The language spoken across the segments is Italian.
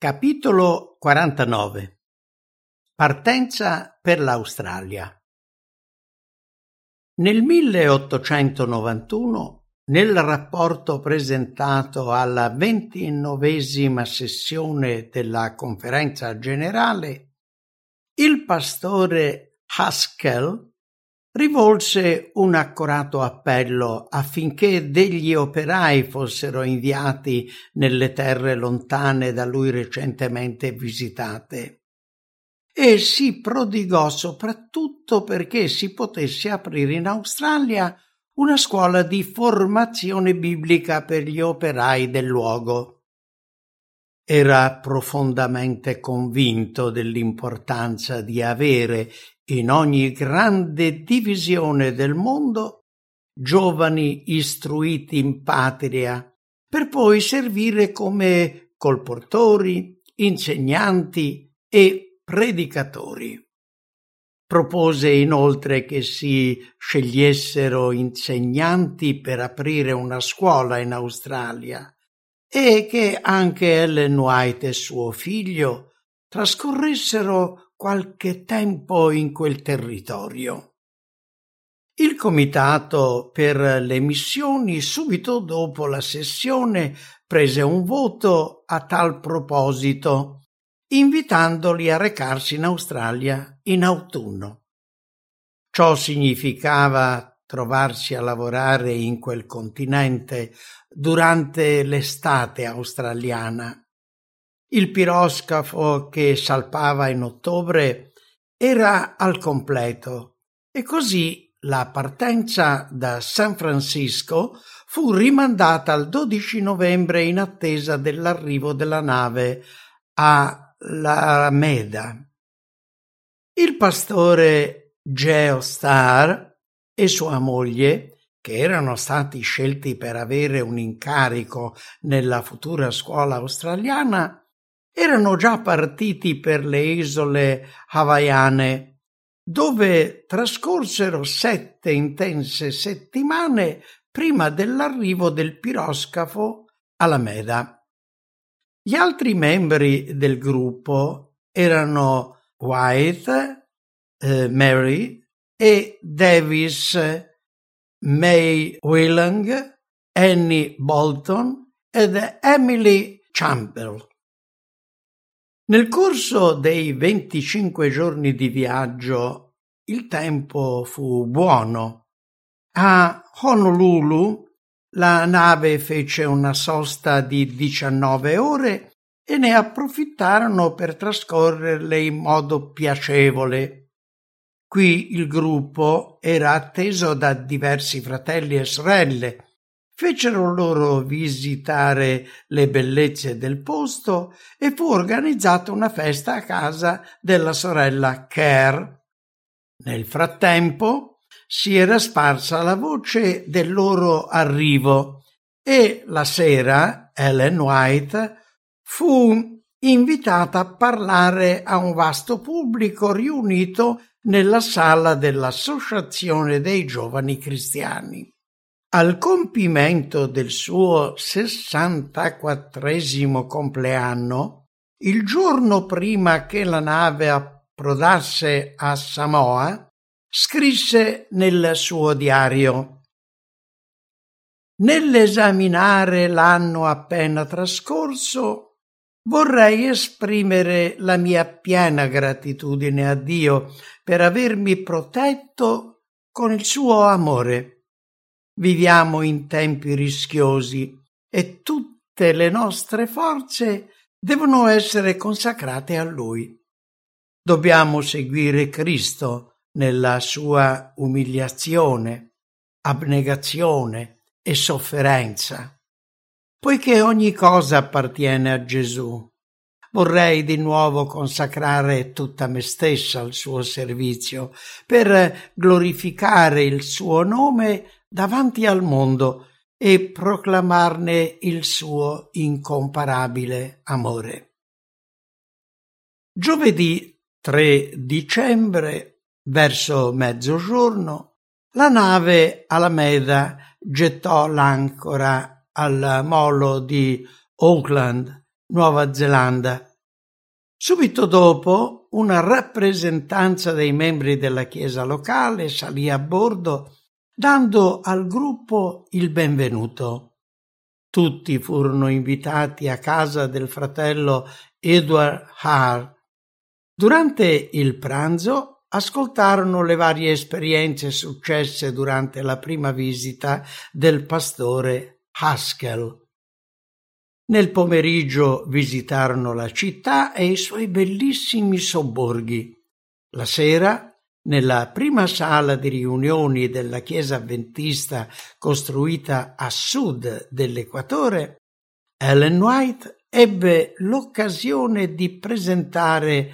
Capitolo 49 Partenza per l'Australia. Nel 1891, nel rapporto presentato alla ventinovesima sessione della conferenza generale, il pastore Haskell rivolse un accorato appello affinché degli operai fossero inviati nelle terre lontane da lui recentemente visitate e si prodigò soprattutto perché si potesse aprire in Australia una scuola di formazione biblica per gli operai del luogo. Era profondamente convinto dell'importanza di avere in ogni grande divisione del mondo giovani istruiti in patria, per poi servire come colportori, insegnanti e predicatori. Propose inoltre che si scegliessero insegnanti per aprire una scuola in Australia e che anche Ellen White e suo figlio trascorressero qualche tempo in quel territorio. Il comitato per le missioni subito dopo la sessione prese un voto a tal proposito, invitandoli a recarsi in Australia in autunno. Ciò significava trovarsi a lavorare in quel continente durante l'estate australiana il piroscafo che salpava in ottobre era al completo e così la partenza da San Francisco fu rimandata al 12 novembre in attesa dell'arrivo della nave a Alameda. Il pastore Geo Star e sua moglie, che erano stati scelti per avere un incarico nella futura scuola australiana, erano già partiti per le isole hawaiane, dove trascorsero sette intense settimane prima dell'arrivo del piroscafo Alameda. Gli altri membri del gruppo erano White, eh, Mary e Davis, May Wheelang, Annie Bolton ed Emily Campbell. Nel corso dei 25 giorni di viaggio il tempo fu buono. A Honolulu la nave fece una sosta di 19 ore e ne approfittarono per trascorrerle in modo piacevole. Qui il gruppo era atteso da diversi fratelli e sorelle fecero loro visitare le bellezze del posto e fu organizzata una festa a casa della sorella Kerr. Nel frattempo si era sparsa la voce del loro arrivo e la sera Ellen White fu invitata a parlare a un vasto pubblico riunito nella sala dell'Associazione dei giovani cristiani. Al compimento del suo sessantaquattresimo compleanno, il giorno prima che la nave approdasse a Samoa, scrisse nel suo diario Nell'esaminare l'anno appena trascorso, vorrei esprimere la mia piena gratitudine a Dio per avermi protetto con il suo amore Viviamo in tempi rischiosi e tutte le nostre forze devono essere consacrate a Lui. Dobbiamo seguire Cristo nella sua umiliazione, abnegazione e sofferenza, poiché ogni cosa appartiene a Gesù. Vorrei di nuovo consacrare tutta me stessa al suo servizio per glorificare il suo nome davanti al mondo e proclamarne il suo incomparabile amore. Giovedì 3 dicembre, verso mezzogiorno, la nave Alameda gettò l'ancora al molo di Auckland, Nuova Zelanda, Subito dopo, una rappresentanza dei membri della chiesa locale salì a bordo dando al gruppo il benvenuto. Tutti furono invitati a casa del fratello Edward Hart. Durante il pranzo ascoltarono le varie esperienze successe durante la prima visita del pastore Haskell. Nel pomeriggio visitarono la città e i suoi bellissimi sobborghi. La sera, nella prima sala di riunioni della chiesa avventista costruita a sud dell'equatore, Ellen White ebbe l'occasione di presentare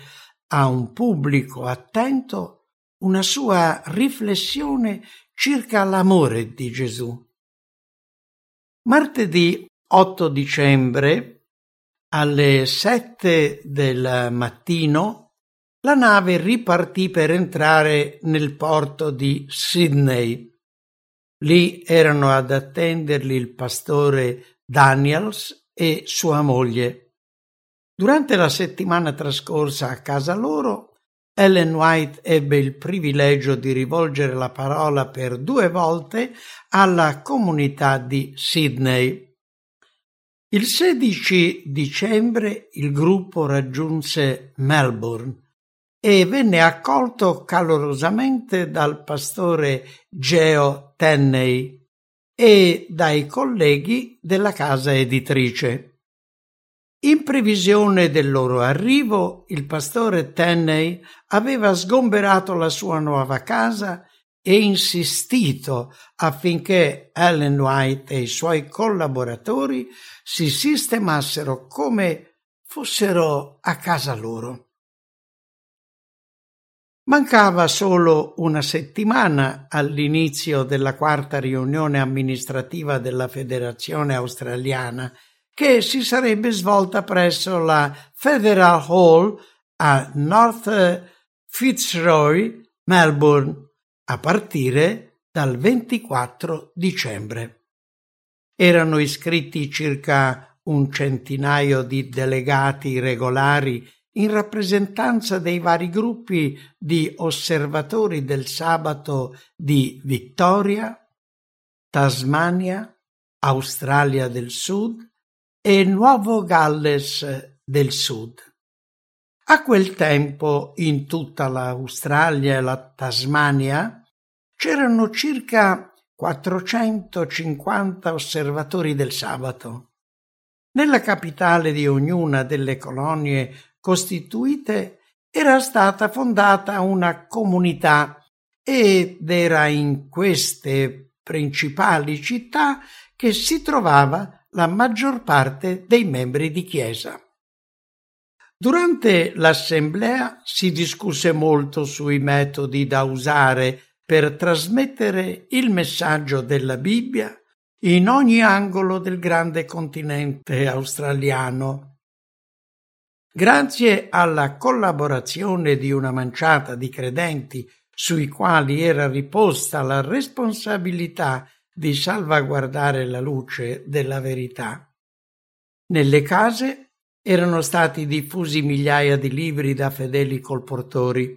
a un pubblico attento una sua riflessione circa l'amore di Gesù. Martedì 8 dicembre alle 7 del mattino la nave ripartì per entrare nel porto di Sydney. Lì erano ad attenderli il pastore Daniels e sua moglie. Durante la settimana trascorsa a casa loro, Ellen White ebbe il privilegio di rivolgere la parola per due volte alla comunità di Sydney. Il 16 dicembre il gruppo raggiunse Melbourne e venne accolto calorosamente dal pastore Geo Tenney e dai colleghi della casa editrice. In previsione del loro arrivo, il pastore Tenney aveva sgomberato la sua nuova casa e insistito affinché Ellen White e i suoi collaboratori si sistemassero come fossero a casa loro. Mancava solo una settimana all'inizio della quarta riunione amministrativa della Federazione Australiana, che si sarebbe svolta presso la Federal Hall a North Fitzroy, Melbourne, a partire dal 24 dicembre. Erano iscritti circa un centinaio di delegati regolari in rappresentanza dei vari gruppi di osservatori del sabato di Victoria, Tasmania, Australia del Sud e Nuovo Galles del Sud. A quel tempo in tutta l'Australia e la Tasmania c'erano circa 450 osservatori del sabato. Nella capitale di ognuna delle colonie costituite era stata fondata una comunità ed era in queste principali città che si trovava la maggior parte dei membri di chiesa. Durante l'assemblea si discusse molto sui metodi da usare per trasmettere il messaggio della Bibbia in ogni angolo del grande continente australiano. Grazie alla collaborazione di una manciata di credenti sui quali era riposta la responsabilità di salvaguardare la luce della verità. Nelle case erano stati diffusi migliaia di libri da fedeli colportori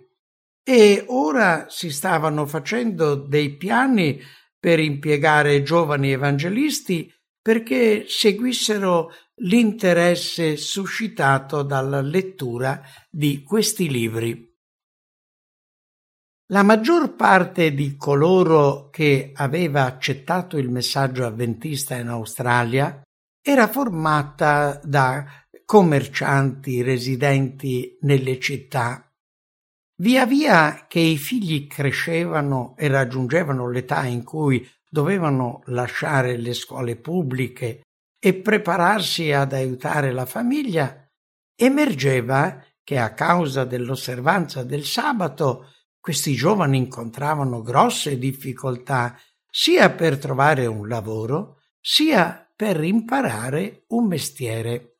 e ora si stavano facendo dei piani per impiegare giovani evangelisti perché seguissero l'interesse suscitato dalla lettura di questi libri. La maggior parte di coloro che aveva accettato il messaggio avventista in Australia era formata da commercianti residenti nelle città. Via via che i figli crescevano e raggiungevano l'età in cui dovevano lasciare le scuole pubbliche e prepararsi ad aiutare la famiglia, emergeva che a causa dell'osservanza del sabato questi giovani incontravano grosse difficoltà sia per trovare un lavoro, sia per imparare un mestiere.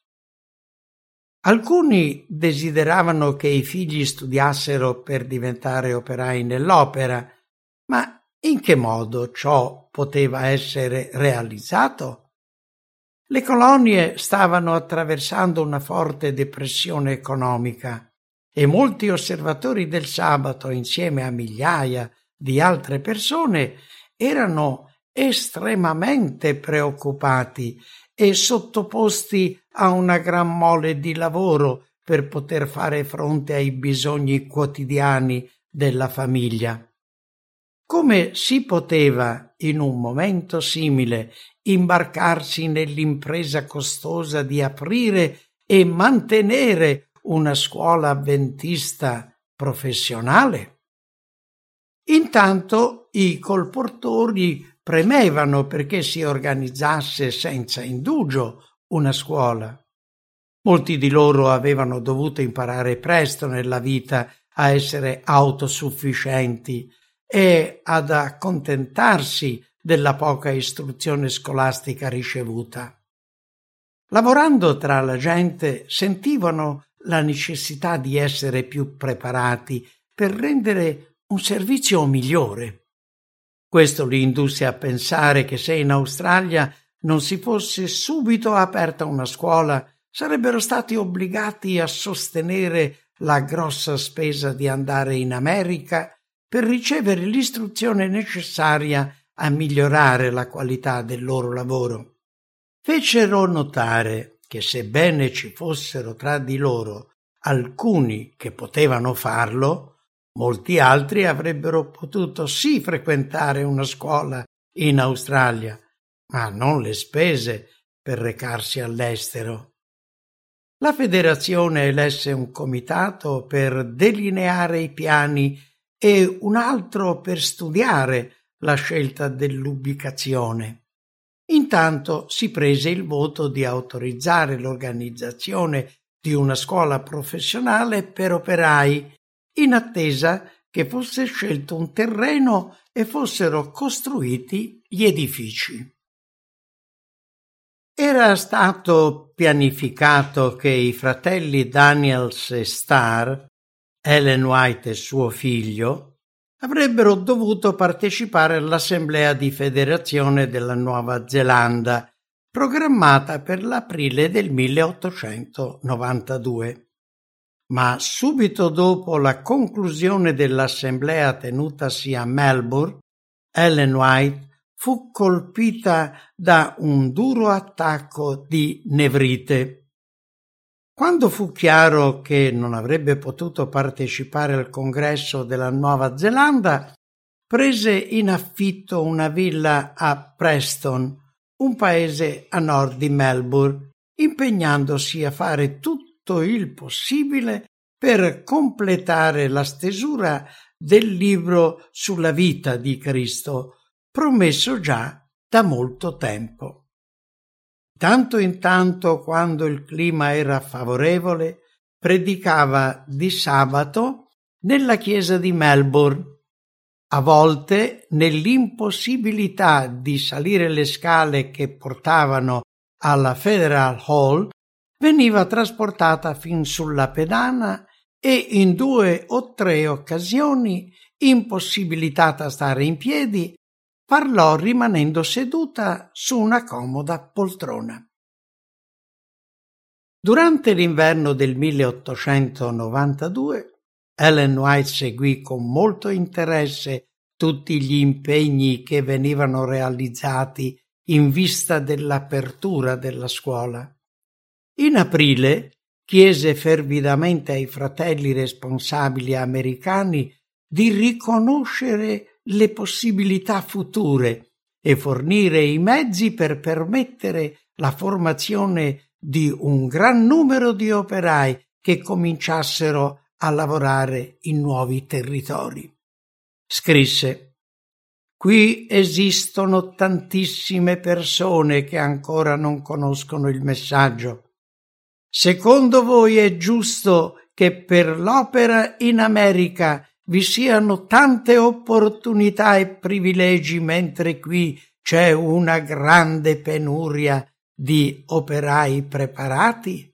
Alcuni desideravano che i figli studiassero per diventare operai nell'opera, ma in che modo ciò poteva essere realizzato? Le colonie stavano attraversando una forte depressione economica e molti osservatori del sabato, insieme a migliaia di altre persone, erano estremamente preoccupati e sottoposti a una gran mole di lavoro per poter fare fronte ai bisogni quotidiani della famiglia. Come si poteva, in un momento simile, imbarcarsi nell'impresa costosa di aprire e mantenere una scuola avventista professionale? Intanto i colportori premevano perché si organizzasse senza indugio una scuola. Molti di loro avevano dovuto imparare presto nella vita a essere autosufficienti e ad accontentarsi della poca istruzione scolastica ricevuta. Lavorando tra la gente sentivano la necessità di essere più preparati per rendere un servizio migliore. Questo li indusse a pensare che se in Australia non si fosse subito aperta una scuola, sarebbero stati obbligati a sostenere la grossa spesa di andare in America per ricevere l'istruzione necessaria a migliorare la qualità del loro lavoro. Fecero notare che sebbene ci fossero tra di loro alcuni che potevano farlo, molti altri avrebbero potuto sì frequentare una scuola in Australia, ma non le spese per recarsi all'estero. La federazione elesse un comitato per delineare i piani e un altro per studiare la scelta dell'ubicazione. Intanto si prese il voto di autorizzare l'organizzazione di una scuola professionale per operai, in attesa che fosse scelto un terreno e fossero costruiti gli edifici. Era stato pianificato che i fratelli Daniels e Starr Ellen White e suo figlio, avrebbero dovuto partecipare all'assemblea di federazione della Nuova Zelanda, programmata per l'aprile del 1892. Ma subito dopo la conclusione dell'assemblea tenutasi a Melbourne, Ellen White fu colpita da un duro attacco di nevrite quando fu chiaro che non avrebbe potuto partecipare al congresso della Nuova Zelanda, prese in affitto una villa a Preston, un paese a nord di Melbourne, impegnandosi a fare tutto il possibile per completare la stesura del libro sulla vita di Cristo, promesso già da molto tempo. Tanto in tanto, quando il clima era favorevole, predicava di sabato nella chiesa di Melbourne. A volte, nell'impossibilità di salire le scale che portavano alla Federal Hall, veniva trasportata fin sulla pedana e in due o tre occasioni, impossibilitata a stare in piedi, parlò rimanendo seduta su una comoda poltrona. Durante l'inverno del 1892 Ellen White seguì con molto interesse tutti gli impegni che venivano realizzati in vista dell'apertura della scuola. In aprile chiese fervidamente ai fratelli responsabili americani di riconoscere le possibilità future e fornire i mezzi per permettere la formazione di un gran numero di operai che cominciassero a lavorare in nuovi territori. Scrisse Qui esistono tantissime persone che ancora non conoscono il messaggio. Secondo voi è giusto che per l'opera in America vi siano tante opportunità e privilegi mentre qui c'è una grande penuria di operai preparati?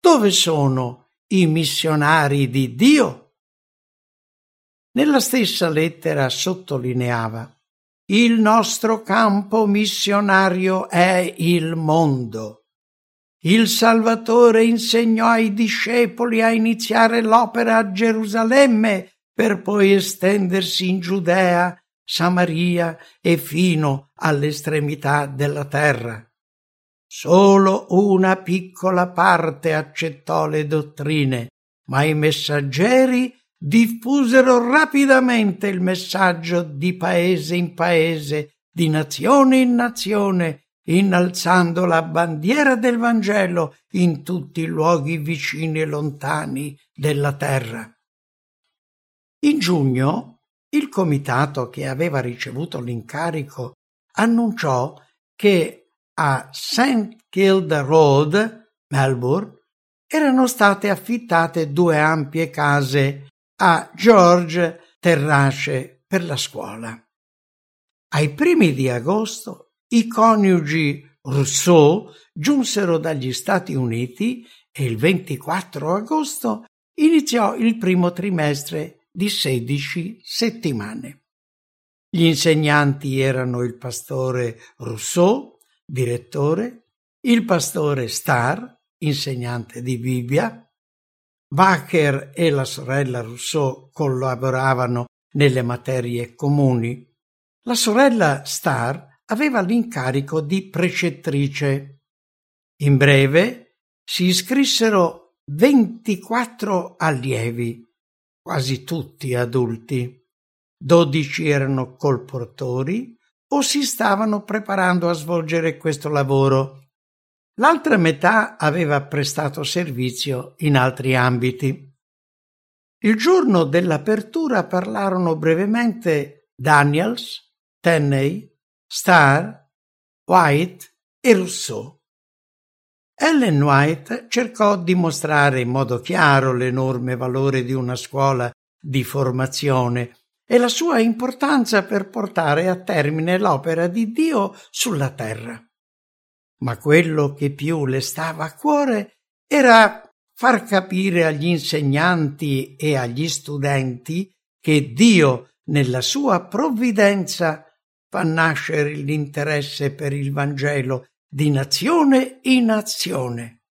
Dove sono i missionari di Dio? Nella stessa lettera sottolineava il nostro campo missionario è il mondo. Il Salvatore insegnò ai discepoli a iniziare l'opera a Gerusalemme per poi estendersi in Giudea, Samaria e fino all'estremità della terra. Solo una piccola parte accettò le dottrine, ma i messaggeri diffusero rapidamente il messaggio di paese in paese, di nazione in nazione, innalzando la bandiera del Vangelo in tutti i luoghi vicini e lontani della terra. In giugno il comitato che aveva ricevuto l'incarico annunciò che a St. Kilda Road, Melbourne, erano state affittate due ampie case a George Terrace per la scuola. Ai primi di agosto i coniugi Rousseau giunsero dagli Stati Uniti e il 24 agosto iniziò il primo trimestre di 16 settimane. Gli insegnanti erano il pastore Rousseau, direttore, il pastore Starr, insegnante di Bibbia, Bacher e la sorella Rousseau collaboravano nelle materie comuni. La sorella Starr aveva l'incarico di precettrice. In breve si iscrissero 24 allievi, quasi tutti adulti. Dodici erano colportori o si stavano preparando a svolgere questo lavoro L'altra metà aveva prestato servizio in altri ambiti. Il giorno dell'apertura parlarono brevemente Daniels, Tenney, Starr, White e Rousseau. Ellen White cercò di mostrare in modo chiaro l'enorme valore di una scuola di formazione e la sua importanza per portare a termine l'opera di Dio sulla terra. Ma quello che più le stava a cuore era far capire agli insegnanti e agli studenti che Dio, nella sua provvidenza, fa nascere l'interesse per il Vangelo di nazione in nazione.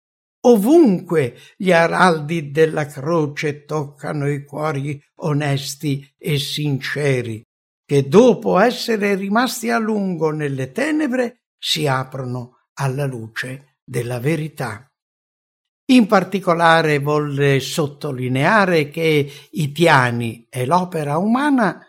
Ovunque gli araldi della croce toccano i cuori onesti e sinceri, che dopo essere rimasti a lungo nelle tenebre si aprono alla luce della verità. In particolare volle sottolineare che i piani e l'opera umana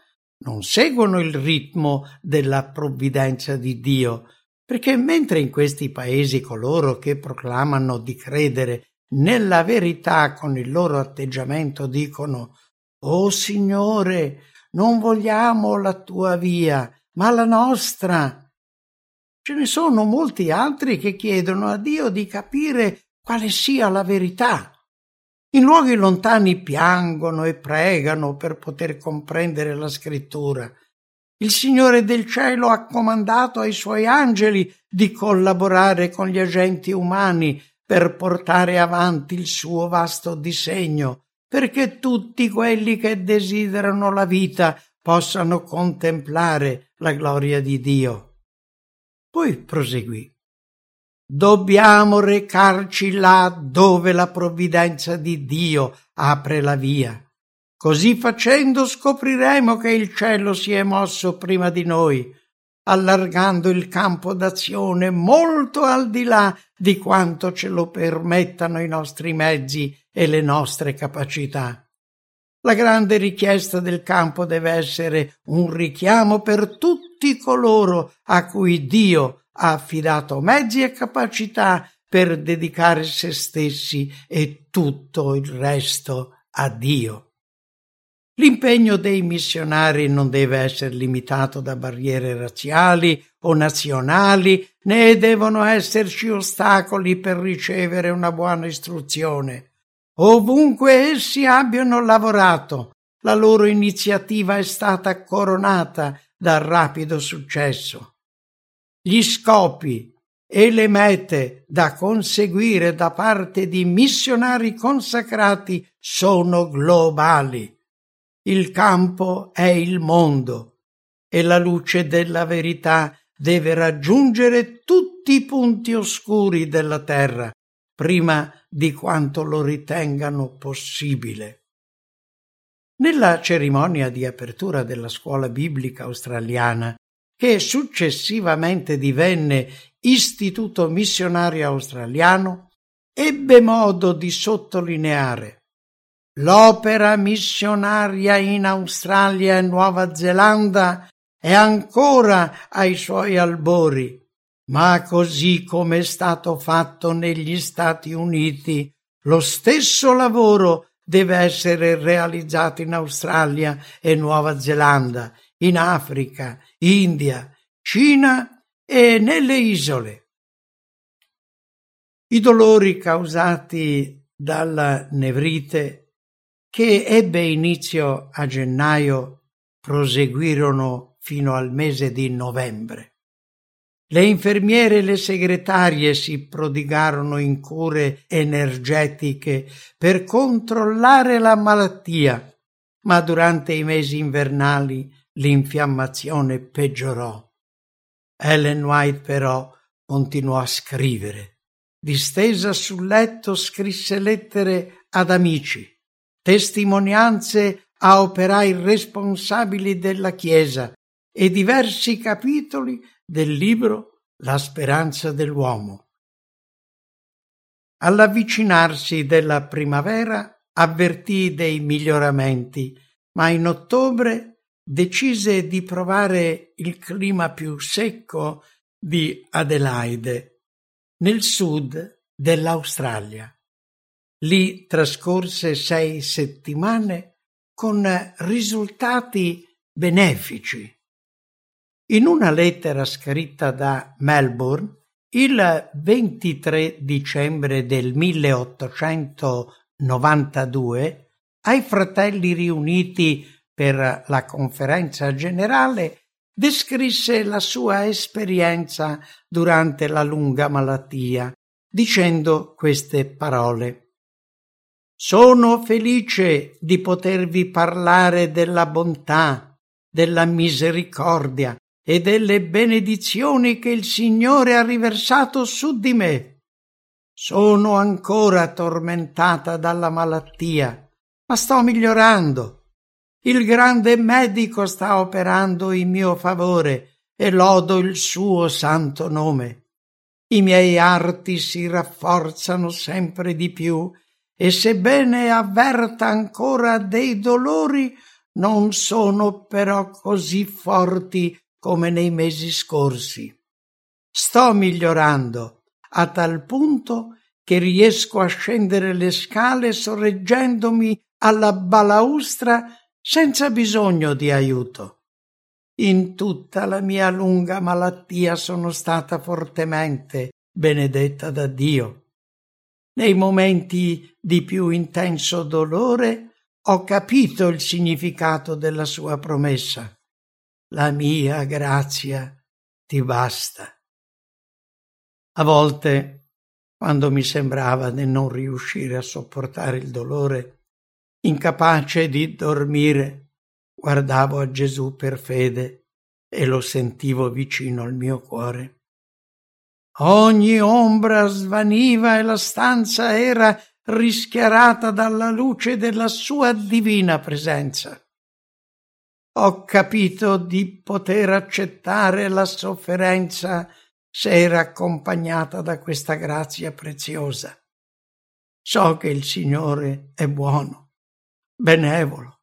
non seguono il ritmo della provvidenza di Dio, perché mentre in questi paesi coloro che proclamano di credere nella verità con il loro atteggiamento dicono Oh Signore, non vogliamo la tua via, ma la nostra, Ce ne sono molti altri che chiedono a Dio di capire quale sia la verità. In luoghi lontani piangono e pregano per poter comprendere la scrittura. Il Signore del cielo ha comandato ai suoi angeli di collaborare con gli agenti umani per portare avanti il suo vasto disegno, perché tutti quelli che desiderano la vita possano contemplare la gloria di Dio. Poi proseguì. Dobbiamo recarci là dove la provvidenza di Dio apre la via. Così facendo scopriremo che il cielo si è mosso prima di noi, allargando il campo d'azione molto al di là di quanto ce lo permettano i nostri mezzi e le nostre capacità. La grande richiesta del campo deve essere un richiamo per tutti coloro a cui Dio ha affidato mezzi e capacità per dedicare se stessi e tutto il resto a Dio. L'impegno dei missionari non deve essere limitato da barriere razziali o nazionali, né devono esserci ostacoli per ricevere una buona istruzione. Ovunque essi abbiano lavorato, la loro iniziativa è stata coronata dal rapido successo. Gli scopi e le mete da conseguire da parte di missionari consacrati sono globali. Il campo è il mondo e la luce della verità deve raggiungere tutti i punti oscuri della terra prima di quanto lo ritengano possibile. Nella cerimonia di apertura della scuola biblica australiana, che successivamente divenne Istituto Missionario Australiano, ebbe modo di sottolineare L'opera missionaria in Australia e Nuova Zelanda è ancora ai suoi albori, ma così come è stato fatto negli Stati Uniti, lo stesso lavoro deve essere realizzato in Australia e Nuova Zelanda, in Africa, India, Cina e nelle isole. I dolori causati dalla nevrite che ebbe inizio a gennaio proseguirono fino al mese di novembre. Le infermiere e le segretarie si prodigarono in cure energetiche per controllare la malattia, ma durante i mesi invernali l'infiammazione peggiorò. Ellen White però continuò a scrivere. Distesa sul letto scrisse lettere ad amici, testimonianze a operai responsabili della Chiesa e diversi capitoli del libro La speranza dell'uomo. All'avvicinarsi della primavera avvertì dei miglioramenti, ma in ottobre decise di provare il clima più secco di Adelaide, nel sud dell'Australia. Lì trascorse sei settimane con risultati benefici. In una lettera scritta da Melbourne il 23 dicembre del 1892 ai fratelli riuniti per la conferenza generale descrisse la sua esperienza durante la lunga malattia, dicendo queste parole. Sono felice di potervi parlare della bontà, della misericordia e delle benedizioni che il Signore ha riversato su di me. Sono ancora tormentata dalla malattia, ma sto migliorando. Il grande medico sta operando in mio favore e lodo il suo santo nome. I miei arti si rafforzano sempre di più e sebbene avverta ancora dei dolori, non sono però così forti come nei mesi scorsi. Sto migliorando a tal punto che riesco a scendere le scale sorreggendomi alla balaustra senza bisogno di aiuto. In tutta la mia lunga malattia sono stata fortemente benedetta da Dio. Nei momenti di più intenso dolore ho capito il significato della sua promessa. La mia grazia ti basta. A volte, quando mi sembrava di non riuscire a sopportare il dolore, incapace di dormire, guardavo a Gesù per fede e lo sentivo vicino al mio cuore. Ogni ombra svaniva e la stanza era rischiarata dalla luce della sua divina presenza. Ho capito di poter accettare la sofferenza se era accompagnata da questa grazia preziosa. So che il Signore è buono, benevolo,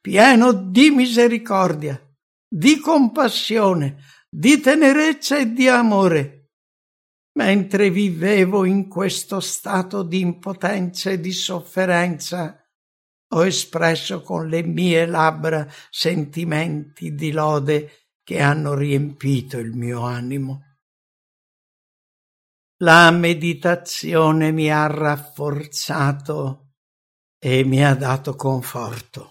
pieno di misericordia, di compassione, di tenerezza e di amore mentre vivevo in questo stato di impotenza e di sofferenza, ho espresso con le mie labbra sentimenti di lode che hanno riempito il mio animo. La meditazione mi ha rafforzato e mi ha dato conforto.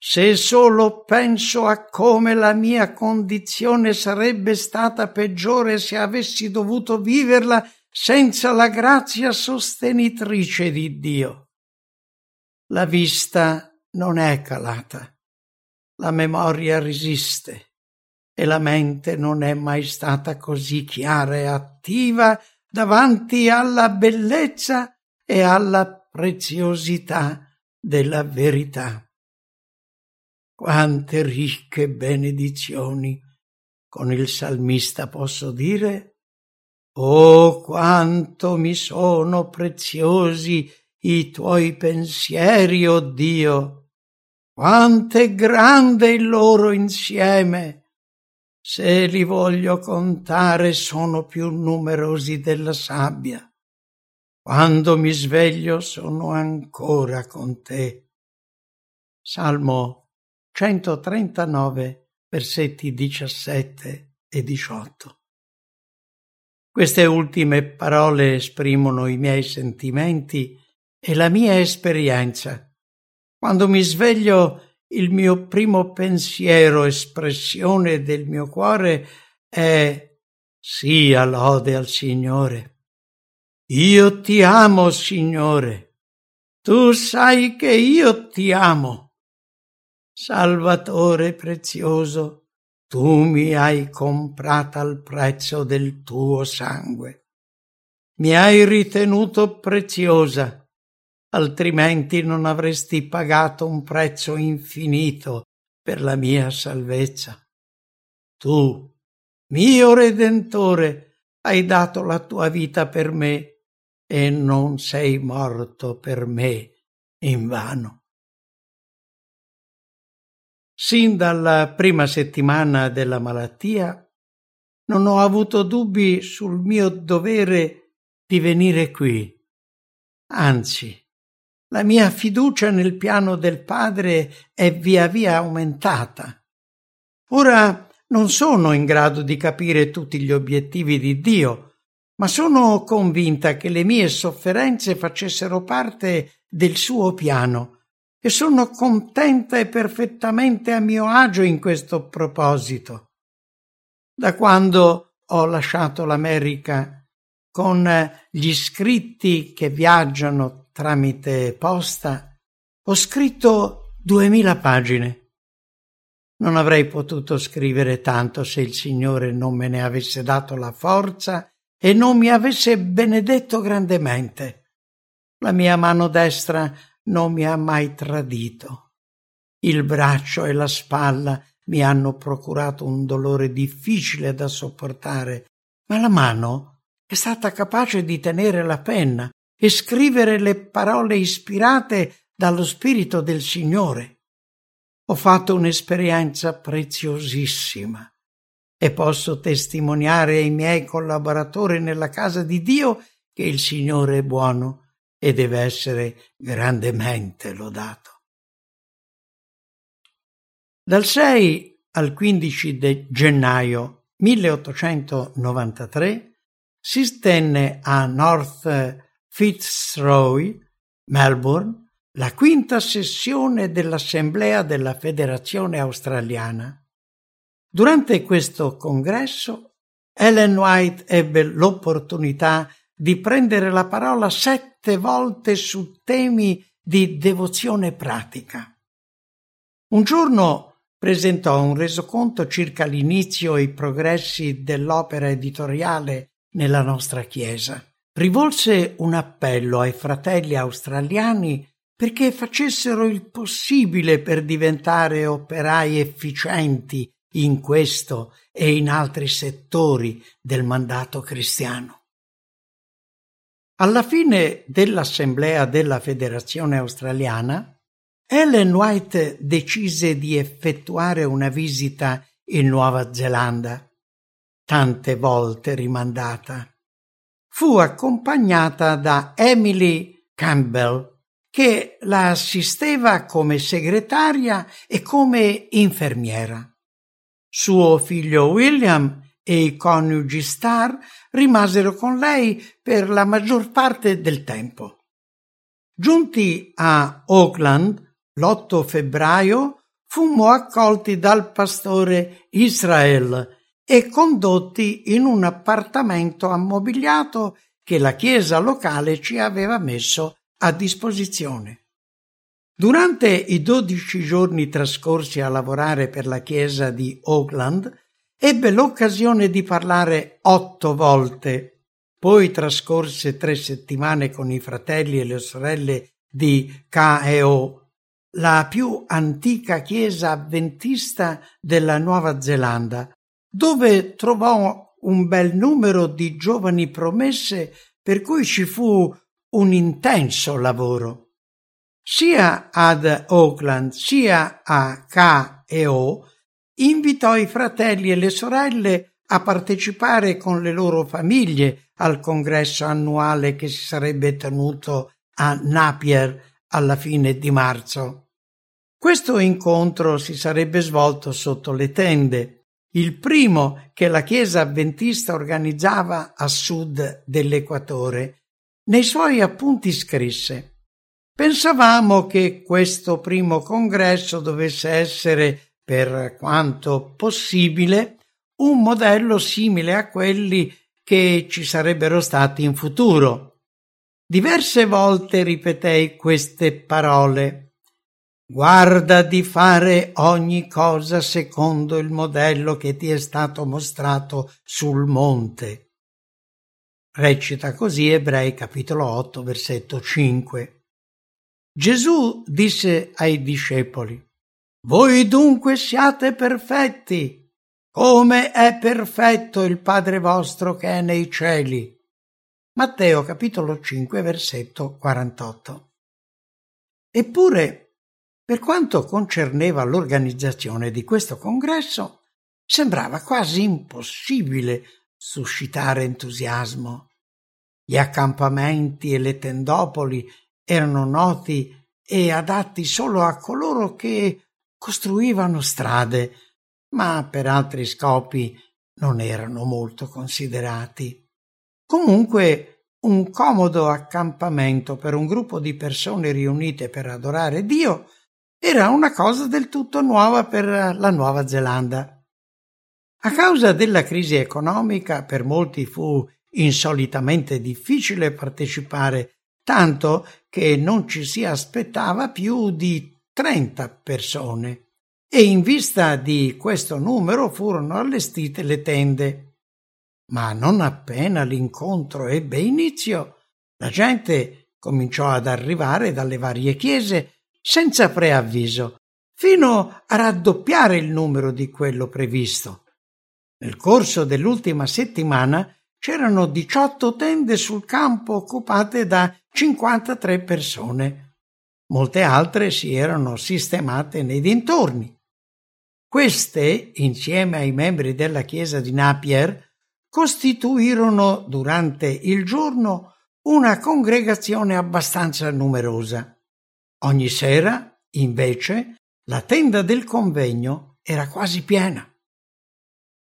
Se solo penso a come la mia condizione sarebbe stata peggiore se avessi dovuto viverla senza la grazia sostenitrice di Dio. La vista non è calata. la memoria resiste e la mente non è mai stata così chiara e attiva davanti alla bellezza e alla preziosità della verità. Quante ricche benedizioni con il salmista posso dire? Oh, quanto mi sono preziosi i tuoi pensieri, oh Dio! Quanto è grande il loro insieme! Se li voglio contare sono più numerosi della sabbia. Quando mi sveglio sono ancora con te. Salmo 139, versetti 17 e 18. Queste ultime parole esprimono i miei sentimenti e la mia esperienza. Quando mi sveglio il mio primo pensiero, espressione del mio cuore è sia lode al Signore. Io ti amo, Signore. Tu sai che io ti amo. Salvatore prezioso, tu mi hai comprata al prezzo del tuo sangue. Mi hai ritenuto preziosa altrimenti non avresti pagato un prezzo infinito per la mia salvezza. Tu, mio Redentore, hai dato la tua vita per me e non sei morto per me in vano. Sin dalla prima settimana della malattia non ho avuto dubbi sul mio dovere di venire qui. Anzi, la mia fiducia nel piano del Padre è via via aumentata. Ora non sono in grado di capire tutti gli obiettivi di Dio, ma sono convinta che le mie sofferenze facessero parte del suo piano e sono contenta e perfettamente a mio agio in questo proposito. Da quando ho lasciato l'America con gli scritti che viaggiano tramite posta, ho scritto duemila pagine. Non avrei potuto scrivere tanto se il Signore non me ne avesse dato la forza e non mi avesse benedetto grandemente. La mia mano destra non mi ha mai tradito. Il braccio e la spalla mi hanno procurato un dolore difficile da sopportare, ma la mano è stata capace di tenere la penna e scrivere le parole ispirate dallo Spirito del Signore. Ho fatto un'esperienza preziosissima e posso testimoniare ai miei collaboratori nella casa di Dio che il Signore è buono e deve essere grandemente lodato. Dal 6 al 15 gennaio 1893 si tenne a North Fitzroy, Melbourne, la quinta sessione dell'Assemblea della Federazione Australiana. Durante questo congresso Ellen White ebbe l'opportunità di prendere la parola sette volte su temi di devozione pratica. Un giorno presentò un resoconto circa l'inizio e i progressi dell'opera editoriale nella nostra Chiesa rivolse un appello ai fratelli australiani perché facessero il possibile per diventare operai efficienti in questo e in altri settori del mandato cristiano. Alla fine dell'assemblea della Federazione Australiana, Ellen White decise di effettuare una visita in Nuova Zelanda, tante volte rimandata fu accompagnata da Emily Campbell, che la assisteva come segretaria e come infermiera. Suo figlio William e i coniugi Starr rimasero con lei per la maggior parte del tempo. Giunti a Auckland l'8 febbraio, fummo accolti dal pastore Israel e condotti in un appartamento ammobiliato che la chiesa locale ci aveva messo a disposizione. Durante i dodici giorni trascorsi a lavorare per la chiesa di Oakland, ebbe l'occasione di parlare otto volte. Poi trascorse tre settimane con i fratelli e le sorelle di KEO, la più antica chiesa avventista della Nuova Zelanda, dove trovò un bel numero di giovani promesse per cui ci fu un intenso lavoro. Sia ad Oakland sia a K e O invitò i fratelli e le sorelle a partecipare con le loro famiglie al congresso annuale che si sarebbe tenuto a Napier alla fine di marzo. Questo incontro si sarebbe svolto sotto le tende, il primo che la Chiesa avventista organizzava a sud dell'equatore. Nei suoi appunti scrisse Pensavamo che questo primo congresso dovesse essere, per quanto possibile, un modello simile a quelli che ci sarebbero stati in futuro. Diverse volte ripetei queste parole. Guarda di fare ogni cosa secondo il modello che ti è stato mostrato sul monte. Recita così Ebrei capitolo 8 versetto 5. Gesù disse ai discepoli, Voi dunque siate perfetti, come è perfetto il Padre vostro che è nei cieli. Matteo capitolo 5 versetto 48. Eppure per quanto concerneva l'organizzazione di questo congresso, sembrava quasi impossibile suscitare entusiasmo. Gli accampamenti e le tendopoli erano noti e adatti solo a coloro che costruivano strade, ma per altri scopi non erano molto considerati. Comunque un comodo accampamento per un gruppo di persone riunite per adorare Dio era una cosa del tutto nuova per la Nuova Zelanda. A causa della crisi economica per molti fu insolitamente difficile partecipare, tanto che non ci si aspettava più di 30 persone e in vista di questo numero furono allestite le tende. Ma non appena l'incontro ebbe inizio, la gente cominciò ad arrivare dalle varie chiese senza preavviso, fino a raddoppiare il numero di quello previsto. Nel corso dell'ultima settimana c'erano 18 tende sul campo occupate da 53 persone. Molte altre si erano sistemate nei dintorni. Queste, insieme ai membri della chiesa di Napier, costituirono durante il giorno una congregazione abbastanza numerosa. Ogni sera, invece, la tenda del convegno era quasi piena.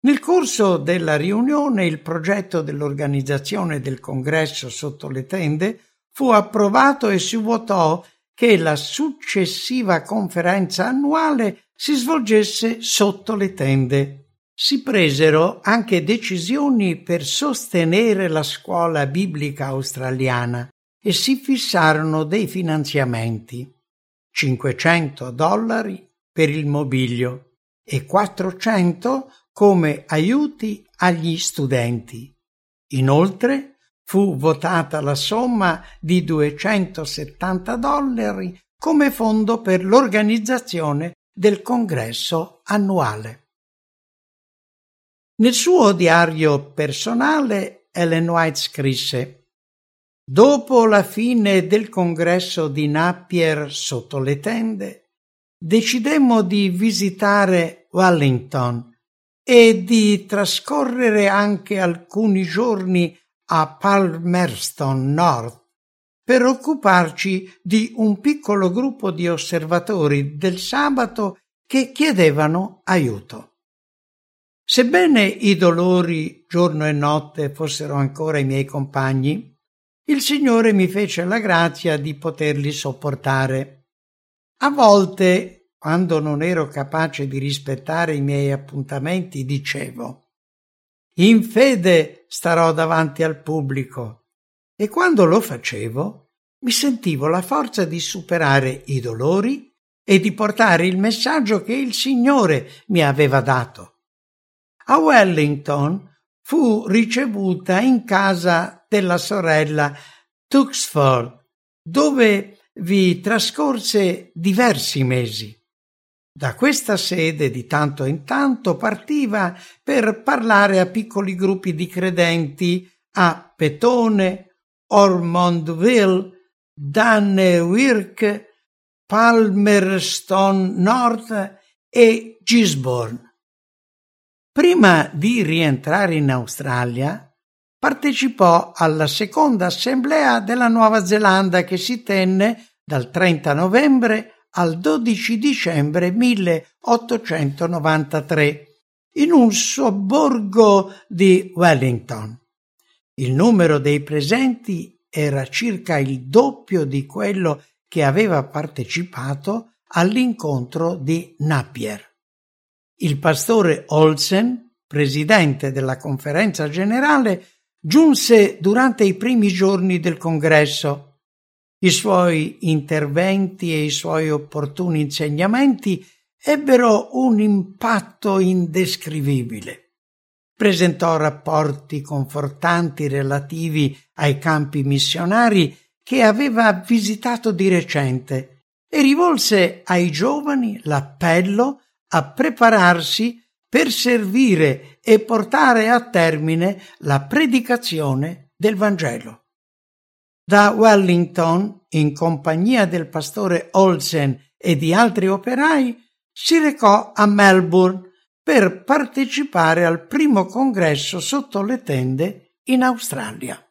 Nel corso della riunione il progetto dell'organizzazione del congresso sotto le tende fu approvato e si votò che la successiva conferenza annuale si svolgesse sotto le tende. Si presero anche decisioni per sostenere la scuola biblica australiana e si fissarono dei finanziamenti 500 dollari per il mobilio e 400 come aiuti agli studenti. Inoltre fu votata la somma di 270 dollari come fondo per l'organizzazione del congresso annuale. Nel suo diario personale Ellen White scrisse Dopo la fine del congresso di Napier sotto le tende, decidemmo di visitare Wellington e di trascorrere anche alcuni giorni a Palmerston North per occuparci di un piccolo gruppo di osservatori del sabato che chiedevano aiuto. Sebbene i dolori giorno e notte fossero ancora i miei compagni, il Signore mi fece la grazia di poterli sopportare. A volte, quando non ero capace di rispettare i miei appuntamenti, dicevo in fede starò davanti al pubblico e quando lo facevo mi sentivo la forza di superare i dolori e di portare il messaggio che il Signore mi aveva dato. A Wellington fu ricevuta in casa della sorella Tuxford, dove vi trascorse diversi mesi. Da questa sede di tanto in tanto partiva per parlare a piccoli gruppi di credenti a Petone, Ormondville, Dannevirke, Palmerston North e Gisborne. Prima di rientrare in Australia, partecipò alla seconda assemblea della Nuova Zelanda che si tenne dal 30 novembre al 12 dicembre 1893 in un sobborgo di Wellington. Il numero dei presenti era circa il doppio di quello che aveva partecipato all'incontro di Napier. Il pastore Olsen, presidente della conferenza generale, giunse durante i primi giorni del congresso i suoi interventi e i suoi opportuni insegnamenti ebbero un impatto indescrivibile. Presentò rapporti confortanti relativi ai campi missionari che aveva visitato di recente e rivolse ai giovani l'appello a prepararsi per servire e portare a termine la predicazione del Vangelo. Da Wellington, in compagnia del pastore Olsen e di altri operai, si recò a Melbourne per partecipare al primo congresso sotto le tende in Australia.